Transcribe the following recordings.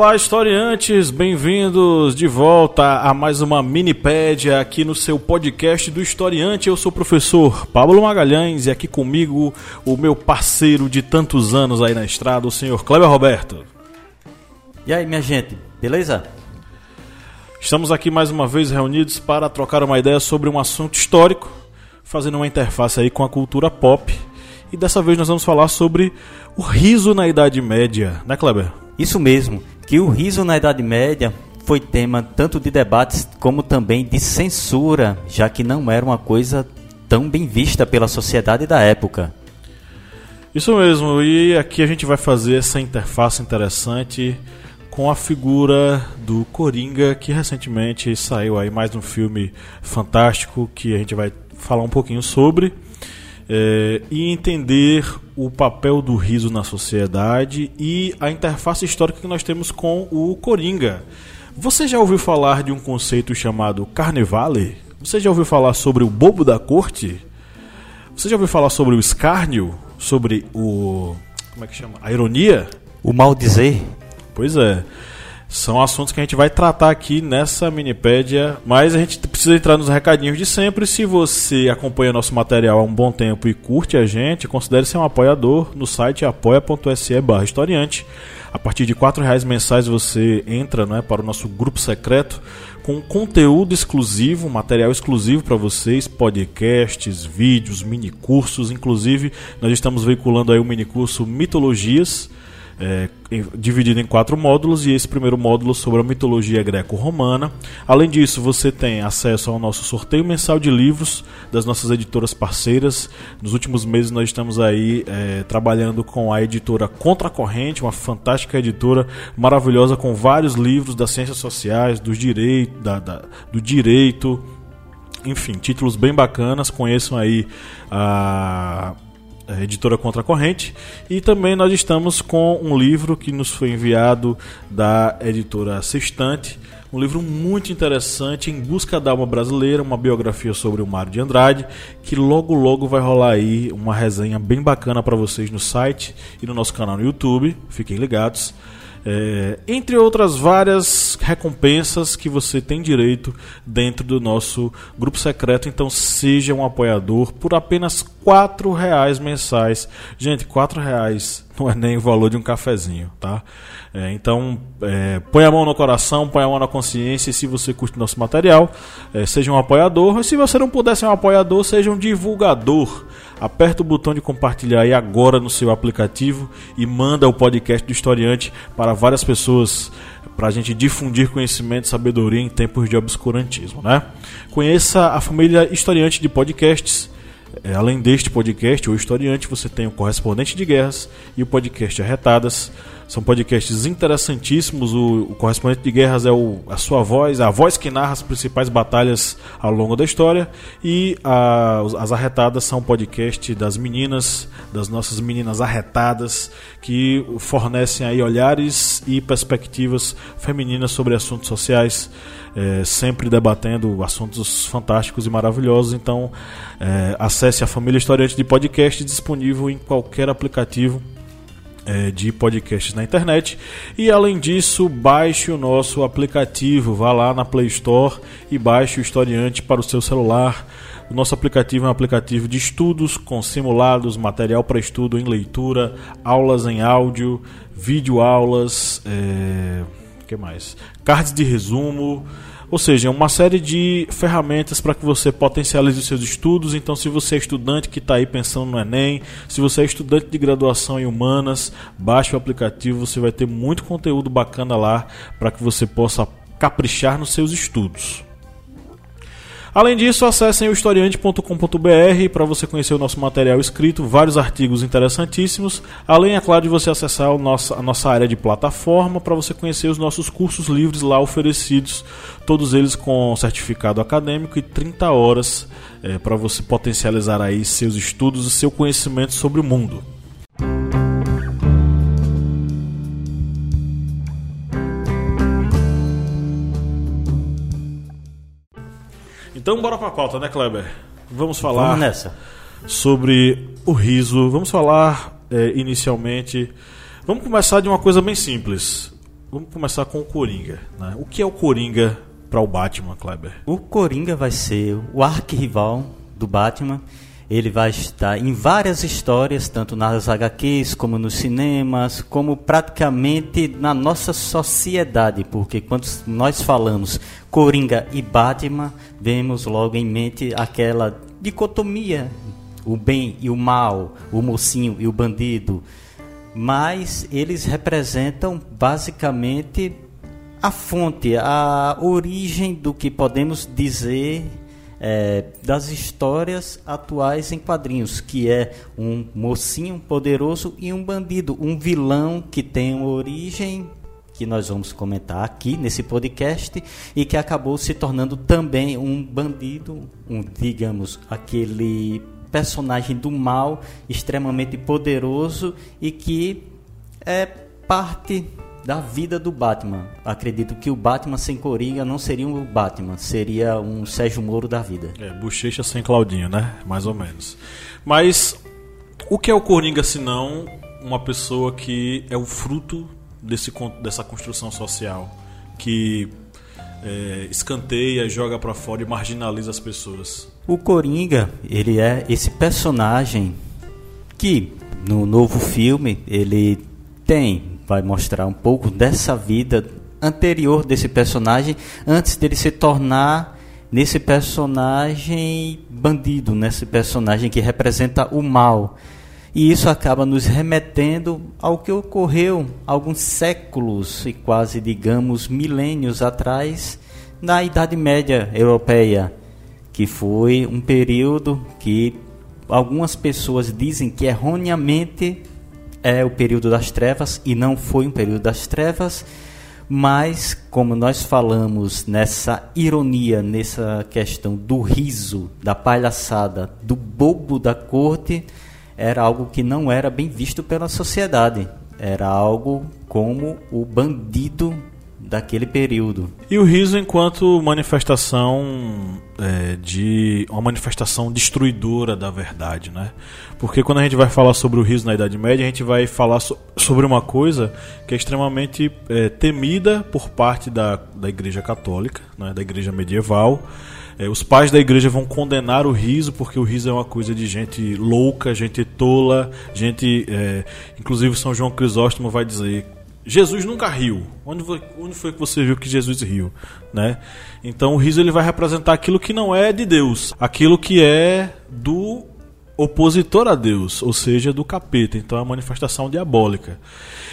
Olá, historiantes, bem-vindos de volta a mais uma minipédia aqui no seu podcast do Historiante. Eu sou o professor Pablo Magalhães e aqui comigo o meu parceiro de tantos anos aí na estrada, o senhor Kleber Roberto. E aí, minha gente, beleza? Estamos aqui mais uma vez reunidos para trocar uma ideia sobre um assunto histórico, fazendo uma interface aí com a cultura pop. E dessa vez nós vamos falar sobre o riso na Idade Média, né, Kleber? Isso mesmo que o riso na Idade Média foi tema tanto de debates como também de censura, já que não era uma coisa tão bem vista pela sociedade da época. Isso mesmo, e aqui a gente vai fazer essa interface interessante com a figura do Coringa, que recentemente saiu aí mais um filme fantástico que a gente vai falar um pouquinho sobre é, e entender o papel do riso na sociedade e a interface histórica que nós temos com o Coringa. Você já ouviu falar de um conceito chamado Carnevale? Você já ouviu falar sobre o bobo da corte? Você já ouviu falar sobre o escárnio? Sobre o. Como é que chama? A ironia? O mal dizer? Pois é. São assuntos que a gente vai tratar aqui nessa minipédia, mas a gente precisa entrar nos recadinhos de sempre. Se você acompanha nosso material há um bom tempo e curte a gente, considere ser um apoiador no site apoia.se barra historiante. A partir de R$ reais mensais você entra né, para o nosso grupo secreto com conteúdo exclusivo, material exclusivo para vocês, podcasts, vídeos, mini cursos. Inclusive, nós estamos veiculando aí o mini curso Mitologias é, dividido em quatro módulos e esse primeiro módulo sobre a mitologia greco-romana. Além disso, você tem acesso ao nosso sorteio mensal de livros das nossas editoras parceiras. Nos últimos meses nós estamos aí é, trabalhando com a editora Contracorrente, uma fantástica editora maravilhosa com vários livros das ciências sociais, do direito, da, da, do direito, enfim, títulos bem bacanas. Conheçam aí a editora Contracorrente. E também nós estamos com um livro que nos foi enviado da editora Sextante. Um livro muito interessante, Em Busca da Alma Brasileira, uma biografia sobre o Mário de Andrade, que logo logo vai rolar aí uma resenha bem bacana para vocês no site e no nosso canal no YouTube. Fiquem ligados. É, entre outras várias recompensas que você tem direito dentro do nosso grupo secreto. Então seja um apoiador por apenas quatro reais mensais. Gente, quatro reais não é nem o valor de um cafezinho, tá? É, então, é, põe a mão no coração, põe a mão na consciência. E se você curte nosso material, é, seja um apoiador. E se você não puder ser um apoiador, seja um divulgador. Aperta o botão de compartilhar aí agora no seu aplicativo e manda o podcast do Historiante para várias pessoas para a gente difundir conhecimento e sabedoria em tempos de obscurantismo, né? Conheça a família Historiante de podcasts além deste podcast, o Historiante, você tem o Correspondente de Guerras e o podcast Arretadas. São podcasts interessantíssimos. O, o Correspondente de Guerras é o, a sua voz, a voz que narra as principais batalhas ao longo da história. E a, as Arretadas são um podcast das meninas, das nossas meninas arretadas, que fornecem aí olhares e perspectivas femininas sobre assuntos sociais é, sempre debatendo assuntos fantásticos e maravilhosos. Então, é, acesse a família Historiante de Podcast disponível em qualquer aplicativo é, de podcasts na internet. E além disso, baixe o nosso aplicativo. Vá lá na Play Store e baixe o Historiante para o seu celular. O nosso aplicativo é um aplicativo de estudos com simulados, material para estudo em leitura, aulas em áudio, vídeo aulas. É que mais? Cards de resumo, ou seja, uma série de ferramentas para que você potencialize os seus estudos. Então, se você é estudante que está aí pensando no Enem, se você é estudante de graduação em humanas, baixe o aplicativo, você vai ter muito conteúdo bacana lá para que você possa caprichar nos seus estudos. Além disso, acessem o historiante.com.br para você conhecer o nosso material escrito, vários artigos interessantíssimos. Além, é claro, de você acessar a nossa área de plataforma para você conhecer os nossos cursos livres lá oferecidos, todos eles com certificado acadêmico e 30 horas é, para você potencializar aí seus estudos e seu conhecimento sobre o mundo. Então bora pra pauta, né, Kleber? Vamos falar Vamos nessa. sobre o riso. Vamos falar é, inicialmente. Vamos começar de uma coisa bem simples. Vamos começar com o Coringa. Né? O que é o Coringa para o Batman, Kleber? O Coringa vai ser o arquirrival do Batman. Ele vai estar em várias histórias, tanto nas HQs como nos cinemas, como praticamente na nossa sociedade, porque quando nós falamos Coringa e Batman, vemos logo em mente aquela dicotomia, o bem e o mal, o mocinho e o bandido. Mas eles representam basicamente a fonte, a origem do que podemos dizer é, das histórias atuais em quadrinhos, que é um mocinho poderoso e um bandido, um vilão que tem uma origem que nós vamos comentar aqui nesse podcast e que acabou se tornando também um bandido, um digamos aquele personagem do mal extremamente poderoso e que é parte da vida do Batman. Acredito que o Batman sem Coringa não seria um Batman, seria um Sérgio Moro da vida. É, bochecha sem Claudinho, né? Mais ou menos. Mas o que é o Coringa se não uma pessoa que é o fruto desse, dessa construção social que é, escanteia, joga para fora e marginaliza as pessoas? O Coringa, ele é esse personagem que no novo filme ele tem vai mostrar um pouco dessa vida anterior desse personagem antes dele se tornar nesse personagem bandido, nesse personagem que representa o mal. E isso acaba nos remetendo ao que ocorreu alguns séculos e quase, digamos, milênios atrás na Idade Média Europeia, que foi um período que algumas pessoas dizem que erroneamente é o período das trevas e não foi um período das trevas, mas como nós falamos nessa ironia, nessa questão do riso, da palhaçada, do bobo da corte, era algo que não era bem visto pela sociedade. Era algo como o bandido daquele período. E o riso enquanto manifestação é, de uma manifestação destruidora da verdade, né? Porque quando a gente vai falar sobre o riso na Idade Média, a gente vai falar so sobre uma coisa que é extremamente é, temida por parte da, da Igreja Católica, né? da Igreja medieval. É, os pais da igreja vão condenar o riso porque o riso é uma coisa de gente louca, gente tola, gente. É, inclusive São João Crisóstomo vai dizer Jesus nunca riu. Onde foi, onde foi que você viu que Jesus riu, né? Então o riso ele vai representar aquilo que não é de Deus, aquilo que é do opositor a Deus, ou seja, do capeta. Então é uma manifestação diabólica.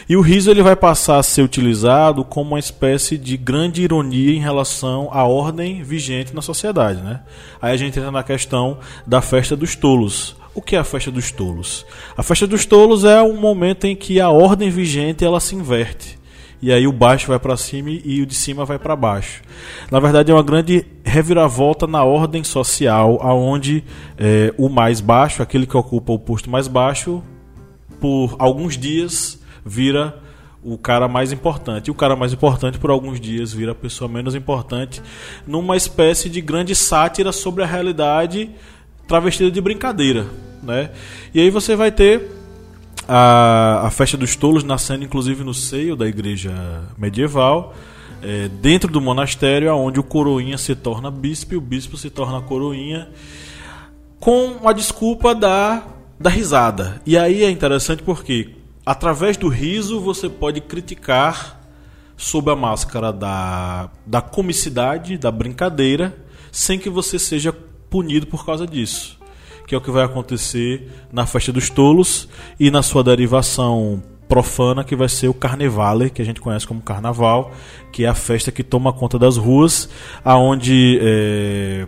E o riso ele vai passar a ser utilizado como uma espécie de grande ironia em relação à ordem vigente na sociedade, né? Aí a gente entra na questão da festa dos tolos. O que é a festa dos tolos? A festa dos tolos é um momento em que a ordem vigente ela se inverte. E aí o baixo vai para cima e o de cima vai para baixo. Na verdade é uma grande reviravolta na ordem social, aonde é, o mais baixo, aquele que ocupa o posto mais baixo, por alguns dias vira o cara mais importante. E o cara mais importante, por alguns dias, vira a pessoa menos importante, numa espécie de grande sátira sobre a realidade travestida de brincadeira né? E aí você vai ter a, a festa dos tolos nascendo inclusive no seio da igreja medieval, é, dentro do monastério, onde o coroinha se torna bispo e o bispo se torna coroinha, com a desculpa da, da risada. E aí é interessante porque, através do riso, você pode criticar sob a máscara da, da comicidade, da brincadeira, sem que você seja punido por causa disso que é o que vai acontecer na festa dos tolos e na sua derivação profana, que vai ser o Carnevale, que a gente conhece como Carnaval, que é a festa que toma conta das ruas, aonde é,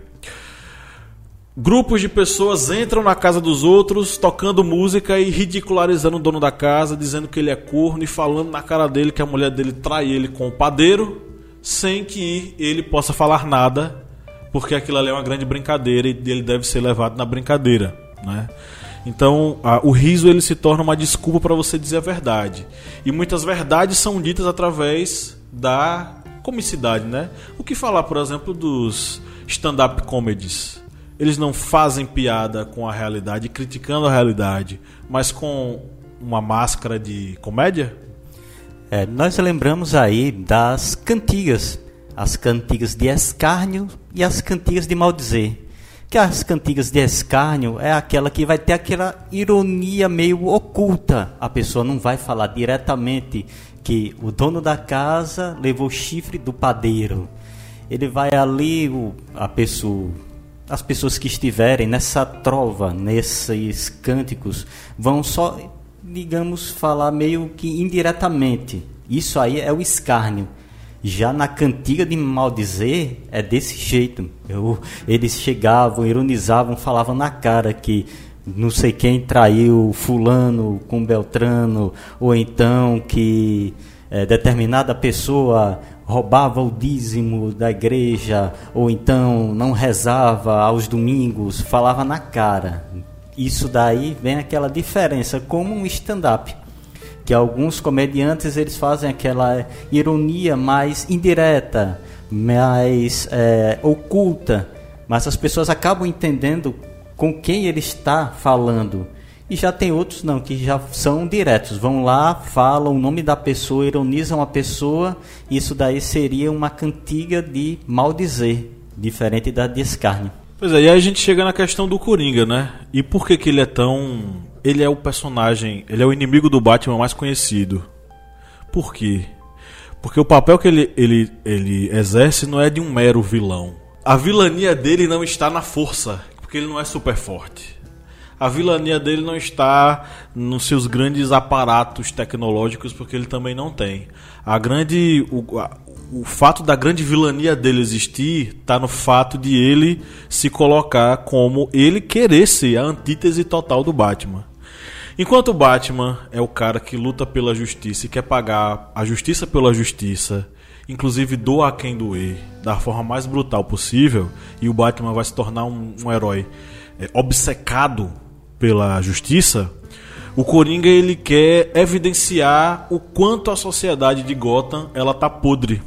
Grupos de pessoas entram na casa dos outros tocando música e ridicularizando o dono da casa, dizendo que ele é corno e falando na cara dele que a mulher dele trai ele com o padeiro, sem que ele possa falar nada, porque aquilo ali é uma grande brincadeira e ele deve ser levado na brincadeira, né? Então, a, o riso ele se torna uma desculpa para você dizer a verdade. E muitas verdades são ditas através da comicidade, né? O que falar, por exemplo, dos stand-up comedies? Eles não fazem piada com a realidade, criticando a realidade, mas com uma máscara de comédia? É, nós lembramos aí das cantigas, as cantigas de escárnio e as cantigas de maldizer. Que as cantigas de escárnio é aquela que vai ter aquela ironia meio oculta. A pessoa não vai falar diretamente que o dono da casa levou o chifre do padeiro. Ele vai ali, o, a pessoa as pessoas que estiverem nessa trova, nesses cânticos, vão só, digamos, falar meio que indiretamente. Isso aí é o escárnio. Já na cantiga de maldizer, é desse jeito. Eu, eles chegavam, ironizavam, falavam na cara que não sei quem traiu fulano com Beltrano, ou então que é, determinada pessoa roubava o dízimo da igreja, ou então não rezava aos domingos, falava na cara. Isso daí vem aquela diferença, como um stand-up. Que alguns comediantes eles fazem aquela ironia mais indireta, mais é, oculta, mas as pessoas acabam entendendo com quem ele está falando. E já tem outros não, que já são diretos. Vão lá, falam o nome da pessoa, ironizam a pessoa. Isso daí seria uma cantiga de maldizer, diferente da de. Pois é, e aí a gente chega na questão do Coringa, né? E por que, que ele é tão. Ele é o personagem. Ele é o inimigo do Batman mais conhecido. Por quê? Porque o papel que ele, ele, ele exerce não é de um mero vilão. A vilania dele não está na força, porque ele não é super forte a vilania dele não está nos seus grandes aparatos tecnológicos, porque ele também não tem. A grande, o, a, o fato da grande vilania dele existir está no fato de ele se colocar como ele querer ser a antítese total do Batman. Enquanto o Batman é o cara que luta pela justiça e quer pagar a justiça pela justiça, inclusive doa quem doer, da forma mais brutal possível, e o Batman vai se tornar um, um herói é, obcecado pela justiça, o Coringa ele quer evidenciar o quanto a sociedade de Gotham ela tá podre.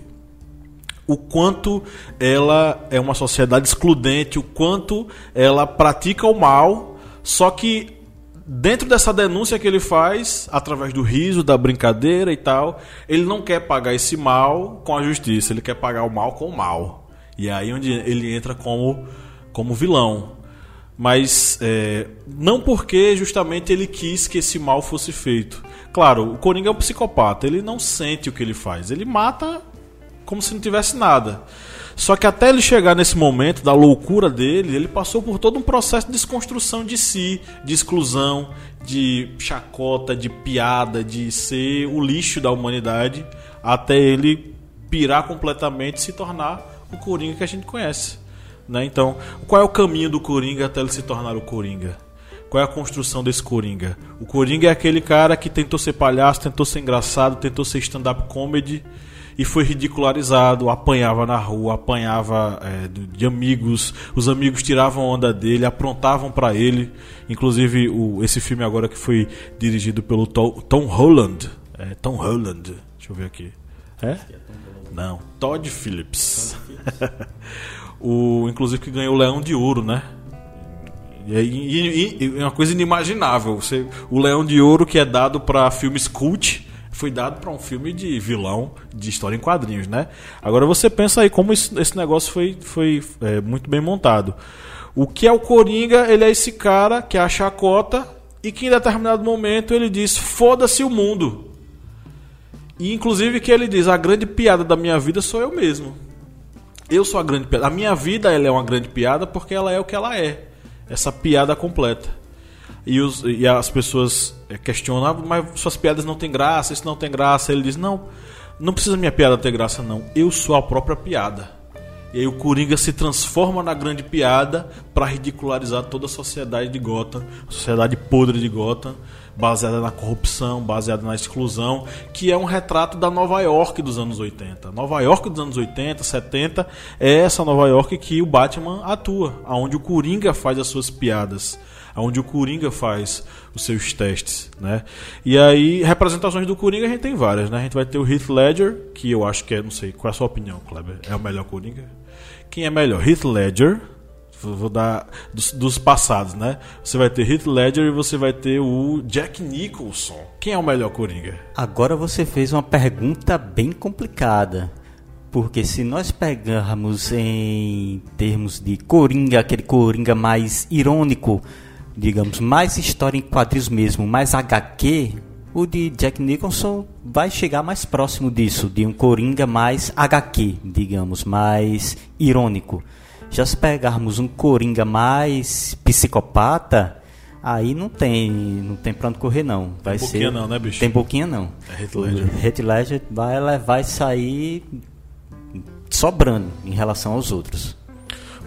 O quanto ela é uma sociedade excludente, o quanto ela pratica o mal, só que dentro dessa denúncia que ele faz, através do riso, da brincadeira e tal, ele não quer pagar esse mal com a justiça, ele quer pagar o mal com o mal. E é aí onde ele entra como, como vilão mas é, não porque justamente ele quis que esse mal fosse feito. Claro, o Coringa é um psicopata, ele não sente o que ele faz, ele mata como se não tivesse nada. Só que até ele chegar nesse momento da loucura dele, ele passou por todo um processo de desconstrução de si, de exclusão, de chacota, de piada, de ser o lixo da humanidade, até ele pirar completamente e se tornar o Coringa que a gente conhece. Né? Então, qual é o caminho do Coringa até ele se tornar o Coringa? Qual é a construção desse Coringa? O Coringa é aquele cara que tentou ser palhaço, tentou ser engraçado, tentou ser stand-up comedy e foi ridicularizado, apanhava na rua, apanhava é, de amigos, os amigos tiravam onda dele, aprontavam para ele. Inclusive, o, esse filme agora que foi dirigido pelo Tom, Holland. É, Tom Holland, deixa eu ver aqui. É? Não, Todd Phillips. o inclusive que ganhou o Leão de Ouro, né? E, e, e, uma coisa inimaginável. Você, o Leão de Ouro que é dado para filmes cult foi dado para um filme de vilão de história em quadrinhos, né? Agora você pensa aí como isso, esse negócio foi, foi é, muito bem montado. O que é o Coringa? Ele é esse cara que é a chacota e que em determinado momento ele diz: foda-se o mundo. E inclusive que ele diz: a grande piada da minha vida sou eu mesmo. Eu sou a grande piada. A minha vida ela é uma grande piada porque ela é o que ela é. Essa piada completa. E, os, e as pessoas eh, questionam, ah, mas suas piadas não têm graça, isso não tem graça. Ele diz, não, não precisa minha piada ter graça, não. Eu sou a própria piada. E aí o Coringa se transforma na grande piada para ridicularizar toda a sociedade de Gotham, a sociedade podre de Gotham, baseada na corrupção, baseada na exclusão, que é um retrato da Nova York dos anos 80. Nova York dos anos 80, 70 é essa Nova York que o Batman atua, aonde o Coringa faz as suas piadas onde o Coringa faz os seus testes, né? E aí, representações do Coringa a gente tem várias, né? A gente vai ter o Heath Ledger, que eu acho que é, não sei, qual é a sua opinião, Kleber? É o melhor Coringa? Quem é melhor? Heath Ledger, vou dar dos, dos, passados, né? Você vai ter Heath Ledger e você vai ter o Jack Nicholson. Quem é o melhor Coringa? Agora você fez uma pergunta bem complicada. Porque se nós pegarmos em termos de Coringa, aquele Coringa mais irônico, digamos, mais história em quadrinhos mesmo, mais HQ, o de Jack Nicholson vai chegar mais próximo disso, de um Coringa mais HQ, digamos, mais irônico. Já se pegarmos um Coringa mais psicopata, aí não tem, não tem pra onde correr não. Vai tem ser, não, né, bicho? Tem boquinha não. É Heath Ledger. Heath Ledger vai, vai sair sobrando em relação aos outros.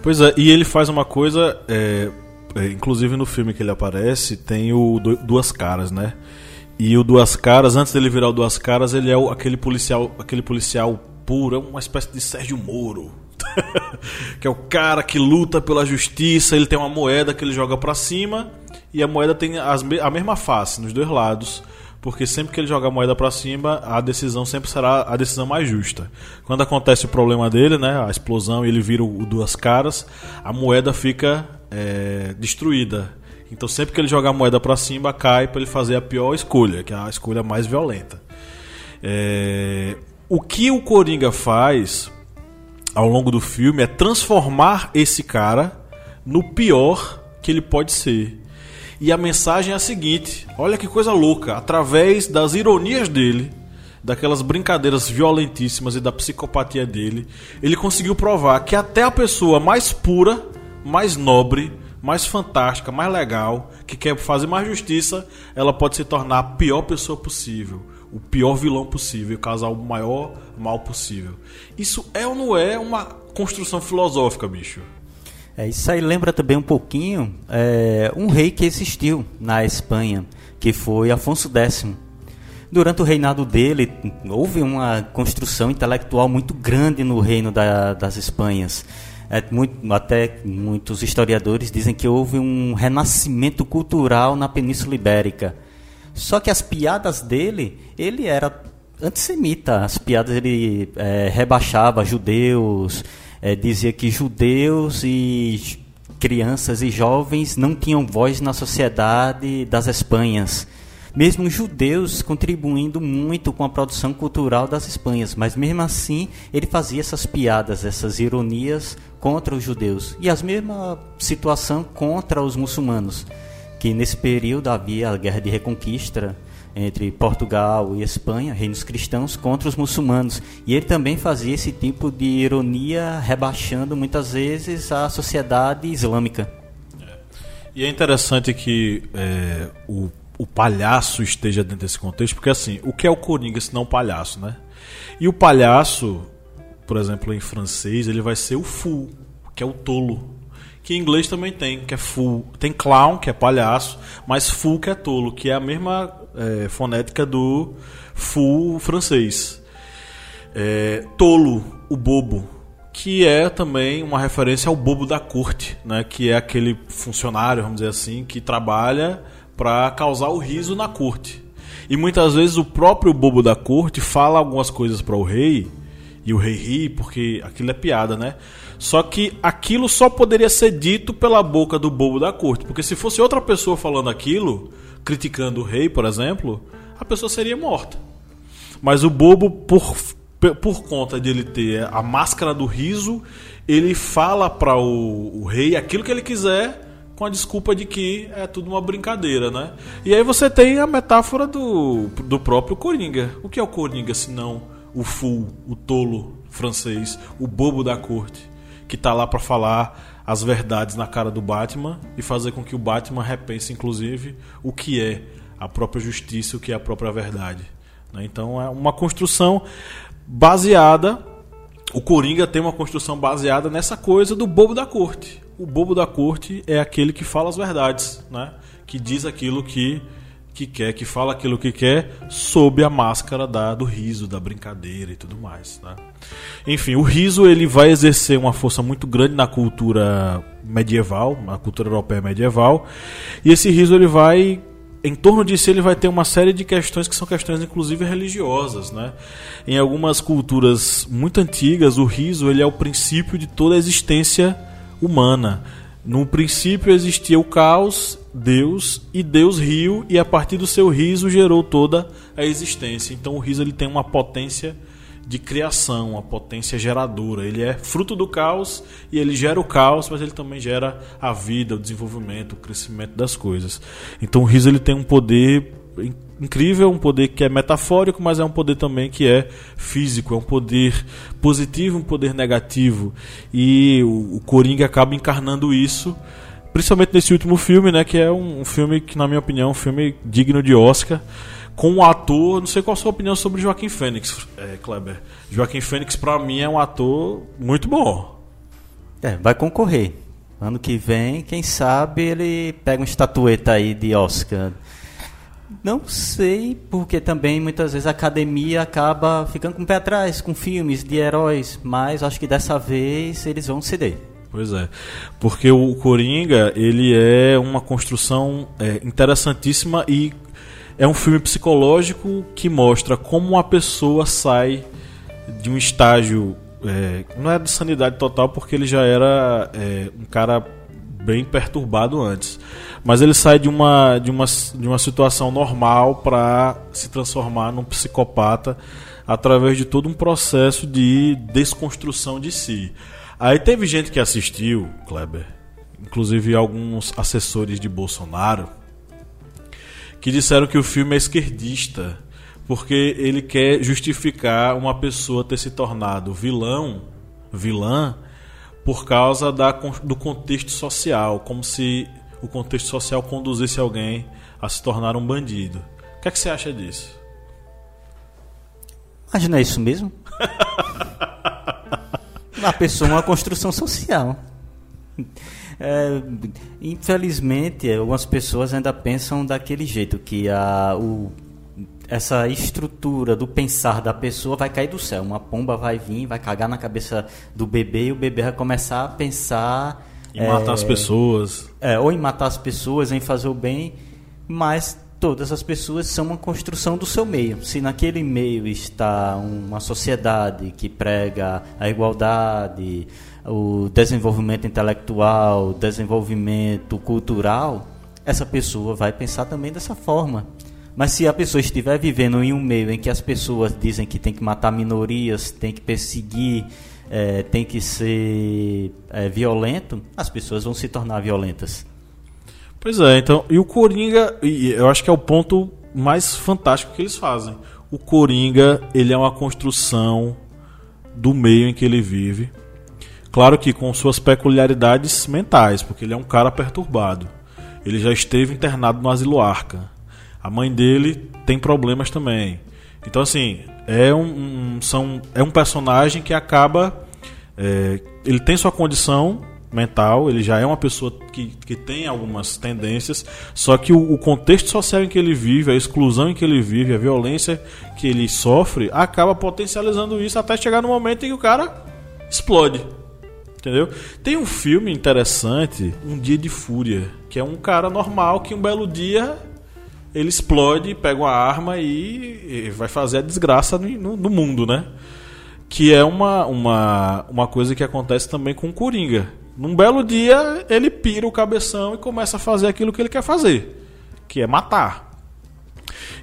Pois é, e ele faz uma coisa é é, inclusive no filme que ele aparece, tem o Duas Caras, né? E o Duas Caras, antes dele virar o Duas Caras, ele é o, aquele policial, aquele policial puro, é uma espécie de Sérgio Moro. que é o cara que luta pela justiça, ele tem uma moeda que ele joga para cima e a moeda tem as, a mesma face nos dois lados porque sempre que ele joga a moeda para cima, a decisão sempre será a decisão mais justa. Quando acontece o problema dele, né, a explosão e ele vira o, o duas caras, a moeda fica é, destruída. Então sempre que ele joga a moeda para cima, cai para ele fazer a pior escolha, que é a escolha mais violenta. É, o que o Coringa faz ao longo do filme é transformar esse cara no pior que ele pode ser. E a mensagem é a seguinte: olha que coisa louca, através das ironias dele, daquelas brincadeiras violentíssimas e da psicopatia dele, ele conseguiu provar que até a pessoa mais pura, mais nobre, mais fantástica, mais legal, que quer fazer mais justiça, ela pode se tornar a pior pessoa possível, o pior vilão possível, causar o maior mal possível. Isso é ou não é uma construção filosófica, bicho? É, isso aí lembra também um pouquinho é, um rei que existiu na Espanha, que foi Afonso X. Durante o reinado dele, houve uma construção intelectual muito grande no reino da, das Espanhas. É, muito, até muitos historiadores dizem que houve um renascimento cultural na Península Ibérica. Só que as piadas dele, ele era antissemita. As piadas ele é, rebaixava judeus, é, dizia que judeus e crianças e jovens não tinham voz na sociedade das Espanhas. Mesmo judeus contribuindo muito com a produção cultural das Espanhas, mas mesmo assim ele fazia essas piadas, essas ironias contra os judeus. E a mesma situação contra os muçulmanos, que nesse período havia a guerra de reconquista entre Portugal e Espanha, reinos cristãos, contra os muçulmanos. E ele também fazia esse tipo de ironia, rebaixando muitas vezes a sociedade islâmica. É. E é interessante que é, o, o palhaço esteja dentro desse contexto, porque assim, o que é o Coringa se não o palhaço, né? E o palhaço, por exemplo, em francês, ele vai ser o fou, que é o tolo que em inglês também tem, que é fool. Tem clown, que é palhaço, mas fool, que é tolo, que é a mesma é, fonética do fool francês. É, tolo, o bobo, que é também uma referência ao bobo da corte, né? que é aquele funcionário, vamos dizer assim, que trabalha para causar o riso na corte. E muitas vezes o próprio bobo da corte fala algumas coisas para o rei, e o rei ri porque aquilo é piada, né? Só que aquilo só poderia ser dito pela boca do bobo da corte, porque se fosse outra pessoa falando aquilo, criticando o rei, por exemplo, a pessoa seria morta. Mas o bobo, por, por conta de ele ter a máscara do riso, ele fala para o, o rei aquilo que ele quiser com a desculpa de que é tudo uma brincadeira, né? E aí você tem a metáfora do, do próprio Coringa. O que é o Coringa se não o fool, o tolo francês, o bobo da corte? que tá lá para falar as verdades na cara do Batman e fazer com que o Batman repense, inclusive, o que é a própria justiça, o que é a própria verdade. Né? Então é uma construção baseada o Coringa tem uma construção baseada nessa coisa do bobo da corte. O bobo da corte é aquele que fala as verdades, né? Que diz aquilo que que quer, que fala aquilo que quer, sob a máscara da, do riso, da brincadeira e tudo mais. Né? Enfim, o riso ele vai exercer uma força muito grande na cultura medieval, na cultura europeia medieval, e esse riso ele vai em torno disso ele vai ter uma série de questões que são questões inclusive religiosas, né? Em algumas culturas muito antigas, o riso ele é o princípio de toda a existência humana. No princípio existia o caos, Deus, e Deus riu e a partir do seu riso gerou toda a existência. Então o riso ele tem uma potência de criação, uma potência geradora. Ele é fruto do caos e ele gera o caos, mas ele também gera a vida, o desenvolvimento, o crescimento das coisas. Então o riso ele tem um poder incrível, um poder que é metafórico, mas é um poder também que é físico, é um poder positivo, um poder negativo. E o, o Coringa acaba encarnando isso, principalmente nesse último filme, né, que é um, um filme que na minha opinião é um filme digno de Oscar com um ator. Não sei qual a sua opinião sobre Joaquim Fênix, é, Kleber. Joaquim Fênix, para mim, é um ator muito bom. É, vai concorrer. Ano que vem, quem sabe ele pega uma estatueta aí de Oscar. Não sei, porque também muitas vezes a academia acaba ficando com o pé atrás com filmes de heróis, mas acho que dessa vez eles vão ceder. Pois é, porque o Coringa ele é uma construção é, interessantíssima e é um filme psicológico que mostra como uma pessoa sai de um estágio. É, não é de sanidade total, porque ele já era é, um cara bem perturbado antes. Mas ele sai de uma, de uma, de uma situação normal para se transformar num psicopata através de todo um processo de desconstrução de si. Aí teve gente que assistiu, Kleber, inclusive alguns assessores de Bolsonaro que disseram que o filme é esquerdista, porque ele quer justificar uma pessoa ter se tornado vilão, vilã, por causa da, do contexto social, como se o contexto social conduzisse alguém a se tornar um bandido. O que, é que você acha disso? Mas não é isso mesmo? uma pessoa, uma construção social. É, infelizmente, algumas pessoas ainda pensam daquele jeito, que a, o, essa estrutura do pensar da pessoa vai cair do céu. Uma pomba vai vir, vai cagar na cabeça do bebê e o bebê vai começar a pensar. Em é, matar as pessoas. É, ou em matar as pessoas, em fazer o bem, mas todas as pessoas são uma construção do seu meio. Se naquele meio está uma sociedade que prega a igualdade, o desenvolvimento intelectual, desenvolvimento cultural, essa pessoa vai pensar também dessa forma. Mas se a pessoa estiver vivendo em um meio em que as pessoas dizem que tem que matar minorias, tem que perseguir, é, tem que ser é, violento, as pessoas vão se tornar violentas. Pois é, então, e o Coringa, eu acho que é o ponto mais fantástico que eles fazem. O Coringa, ele é uma construção do meio em que ele vive Claro que com suas peculiaridades mentais, porque ele é um cara perturbado. Ele já esteve internado no asilo Arca. A mãe dele tem problemas também. Então, assim, é um, um são, é um personagem que acaba. É, ele tem sua condição mental, ele já é uma pessoa que, que tem algumas tendências, só que o, o, contexto social em que ele vive, a exclusão em que ele vive, a violência que ele sofre, acaba potencializando isso até chegar no momento em que o cara explode entendeu? Tem um filme interessante, Um Dia de Fúria, que é um cara normal que um belo dia ele explode, pega uma arma e, e vai fazer a desgraça no, no, mundo, né? Que é uma, uma, uma coisa que acontece também com o Coringa. Num belo dia, ele pira o cabeção e começa a fazer aquilo que ele quer fazer, que é matar.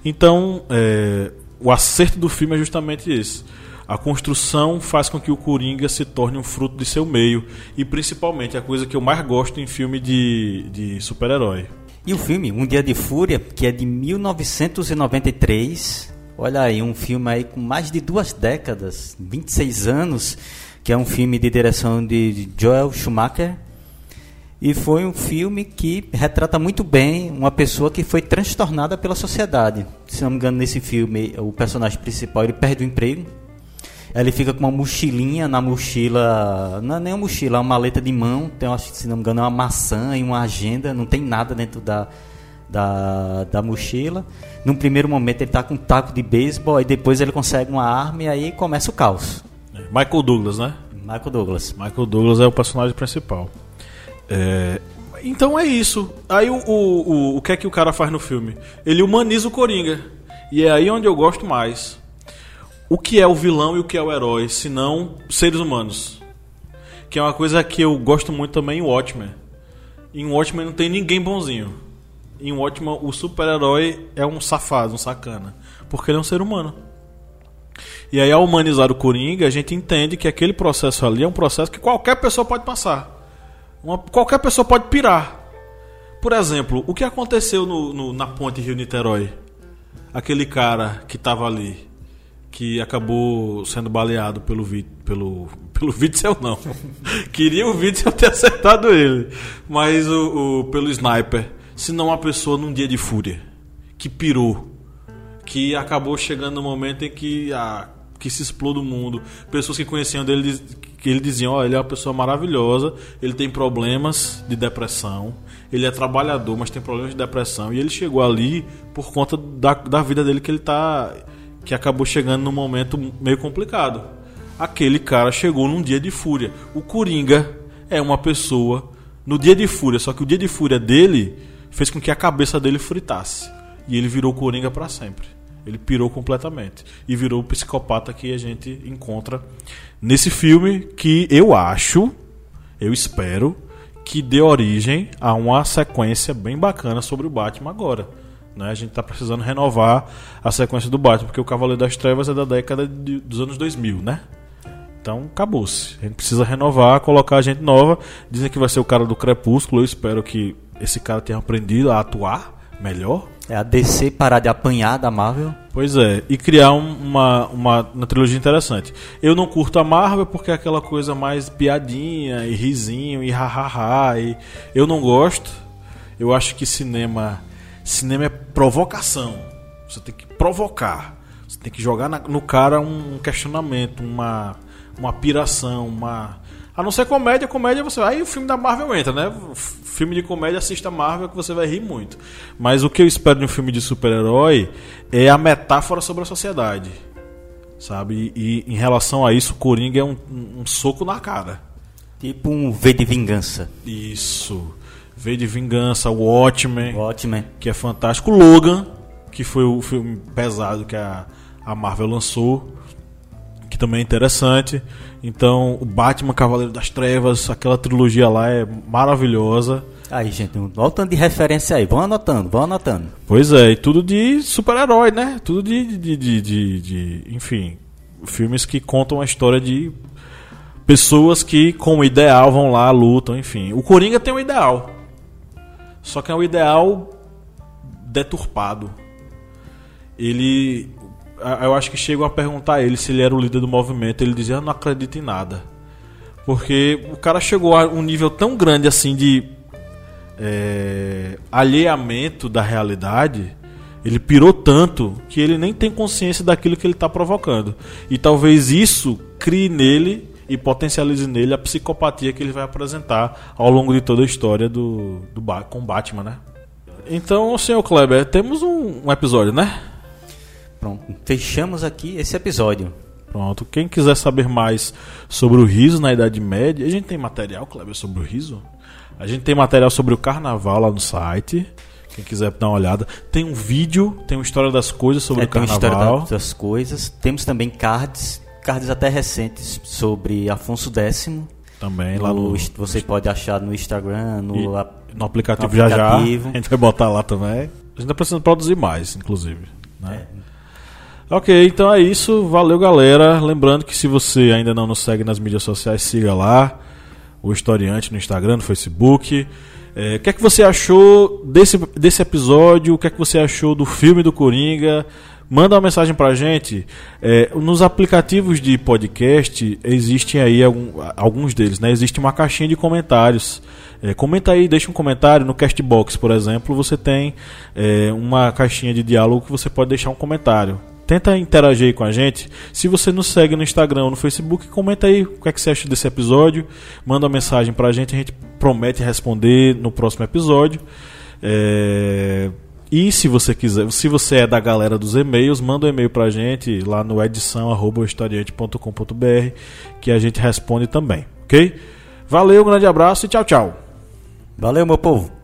Então, é, o acerto do filme é justamente isso a construção faz com que o Coringa se torne um fruto de seu meio. E principalmente a coisa que eu mais gosto em filme de, de super-herói. E o filme, Um Dia de Fúria, que é de 1993. Olha aí, um filme aí com mais de duas décadas, 26 anos, que é um filme de direção de Joel Schumacher. E foi um filme que retrata muito bem uma pessoa que foi transtornada pela sociedade. Se não me engano, nesse filme, o personagem principal ele perde o emprego Ele fica com uma mochilinha na mochila. Não é nem uma mochila, é uma maleta de mão. Tem, acho se não me engano, é uma maçã e uma agenda. Não tem nada dentro da, da, da mochila. Num primeiro momento ele está com um taco de beisebol, e depois ele consegue uma arma e aí começa o caos. Michael Douglas, né? Michael Douglas. Michael Douglas é o personagem principal. É, então é isso. Aí o, o, o, o que é que o cara faz no filme? Ele humaniza o Coringa. E é aí onde eu gosto mais. O que é o vilão e o que é o herói, se não seres humanos? Que é uma coisa que eu gosto muito também em Watchmen. Em Watchmen não tem ninguém bonzinho. Em Watchmen o super-herói é um safado, um sacana. Porque ele é um ser humano. E aí, ao humanizar o Coringa, a gente entende que aquele processo ali é um processo que qualquer pessoa pode passar. Uma, qualquer pessoa pode pirar. Por exemplo, o que aconteceu no, no, na ponte Rio-Niterói? Aquele cara que estava ali, que acabou sendo baleado pelo, pelo, pelo Witzel, não. Queria o Witzel ter acertado ele. Mas o, o, pelo sniper. Se não uma pessoa num dia de fúria. Que pirou. Que acabou chegando no momento em que, ah, que se explode o mundo. Pessoas que conheciam dele que ele dizia, ó, oh, ele é uma pessoa maravilhosa, ele tem problemas de depressão, ele é trabalhador, mas tem problemas de depressão. E ele chegou ali por conta da, da vida dele que ele tá. que acabou chegando num momento meio complicado. Aquele cara chegou num dia de fúria. O Coringa é uma pessoa no dia de fúria, só que o dia de fúria dele fez com que a cabeça dele fritasse. E ele virou Coringa para sempre. Ele pirou completamente e virou o psicopata que a gente encontra nesse filme que eu acho, eu espero que dê origem a uma sequência bem bacana sobre o Batman agora. Né? A gente está precisando renovar a sequência do Batman, porque o Cavaleiro das Trevas é da década de, dos anos 2000, né? Então acabou-se. A gente precisa renovar, colocar gente nova. Dizem que vai ser o cara do Crepúsculo. Eu espero que esse cara tenha aprendido a atuar melhor. É a DC parar de apanhar da Marvel. Pois é, e criar uma, uma, uma trilogia interessante. Eu não curto a Marvel porque é aquela coisa mais piadinha e risinho e hahaha. E eu não gosto. Eu acho que cinema cinema é provocação. Você tem que provocar. Você tem que jogar na, no cara um questionamento, uma, uma piração, uma. A não ser comédia, comédia você. Aí o filme da Marvel entra, né? filme de comédia, assista Marvel que você vai rir muito. Mas o que eu espero de um filme de super-herói é a metáfora sobre a sociedade. Sabe? E, e em relação a isso, o Coringa é um, um, um soco na cara. Tipo um V de vingança. Isso. V de vingança, o Watchmen. Watchmen. Que é fantástico. Logan, que foi o filme pesado que a, a Marvel lançou. Também é interessante. Então, o Batman Cavaleiro das Trevas, aquela trilogia lá é maravilhosa. Aí, gente, olha o tanto de referência aí. Vão anotando, vão anotando. Pois é, e tudo de super-herói, né? Tudo de, de, de, de, de, Enfim, filmes que contam a história de pessoas que, com o ideal, vão lá, lutam, enfim. O Coringa tem um ideal. Só que é um ideal deturpado. Ele eu acho que chegam a perguntar a ele se ele era o líder do movimento. Ele dizia: Eu não acredito em nada. Porque o cara chegou a um nível tão grande assim de é, alheamento da realidade. Ele pirou tanto que ele nem tem consciência daquilo que ele está provocando. E talvez isso crie nele e potencialize nele a psicopatia que ele vai apresentar ao longo de toda a história do, do com Batman, né? Então, senhor Kleber, temos um, um episódio, né? Pronto, fechamos aqui esse episódio. Pronto, quem quiser saber mais sobre o riso na Idade Média, a gente tem material, Kleber, sobre o riso? A gente tem material sobre o carnaval lá no site. Quem quiser dar uma olhada. Tem um vídeo, tem uma história das coisas sobre é, o carnaval. Tem uma história das coisas. Temos também cards, cards até recentes sobre Afonso X. Também, no, lá no. Você pode achar no Instagram, no, no aplicativo, no aplicativo já já. A gente vai botar lá também. A gente tá precisando produzir mais, inclusive. Né? É. Ok, então é isso. Valeu, galera. Lembrando que se você ainda não nos segue nas mídias sociais, siga lá. O Historiante no Instagram, no Facebook. É, o que é que você achou desse, desse episódio? O que é que você achou do filme do Coringa? Manda uma mensagem pra gente. É, nos aplicativos de podcast, existem aí algum, alguns deles, né? Existe uma caixinha de comentários. É, comenta aí, deixa um comentário. No Castbox, por exemplo, você tem é, uma caixinha de diálogo que você pode deixar um comentário tenta interagir aí com a gente. Se você nos segue no Instagram ou no Facebook, comenta aí o que, é que você acha desse episódio. Manda uma mensagem pra gente, a gente promete responder no próximo episódio. É... E se você quiser, se você é da galera dos e-mails, manda um e-mail pra gente lá no edição@historiante.com.br que a gente responde também, ok? Valeu, grande abraço e tchau, tchau. Valeu, meu povo.